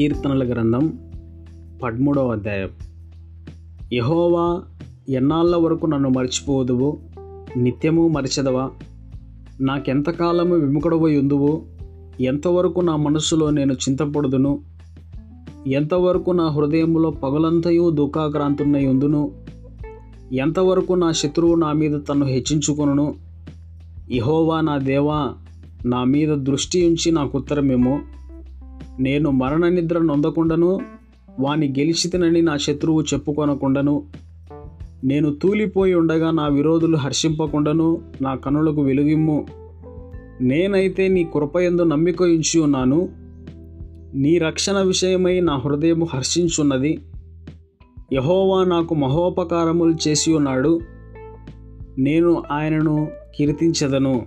కీర్తనల గ్రంథం పదమూడవ అధ్యాయం. యహోవా ఎన్నాళ్ళ వరకు నన్ను మర్చిపోదువు? నిత్యము మరిచెదవా? నాకెంతకాలము విముఖడవై ఉందువు ఎంతవరకు నా మనసులో నేను చింతపడుదును? ఎంతవరకు నా హృదయంలో పగలంతయు దుఃఖాక్రాంతున్నై ఉందును ఎంతవరకు నా శత్రువు నా మీద తన్ను హెచ్చించుకొను ఇహోవా నా దేవా నా మీద దృష్టి ఉంచి నాకు ఉత్తరమేమో నేను మరణ నిద్ర నొందకుండాను వాని గెలిచితనని నా శత్రువు చెప్పుకొనకుండాను నేను తూలిపోయి ఉండగా నా విరోధులు హర్షింపకుండాను నా కనులకు వెలుగిమ్ము నేనైతే నీ కృపయందు నమ్మిక ఉంచి ఉన్నాను నీ రక్షణ విషయమై నా హృదయము హర్షించున్నది. యహోవా నాకు మహోపకారములు చేసి ఉన్నాడు నేను ఆయనను కీర్తించదను.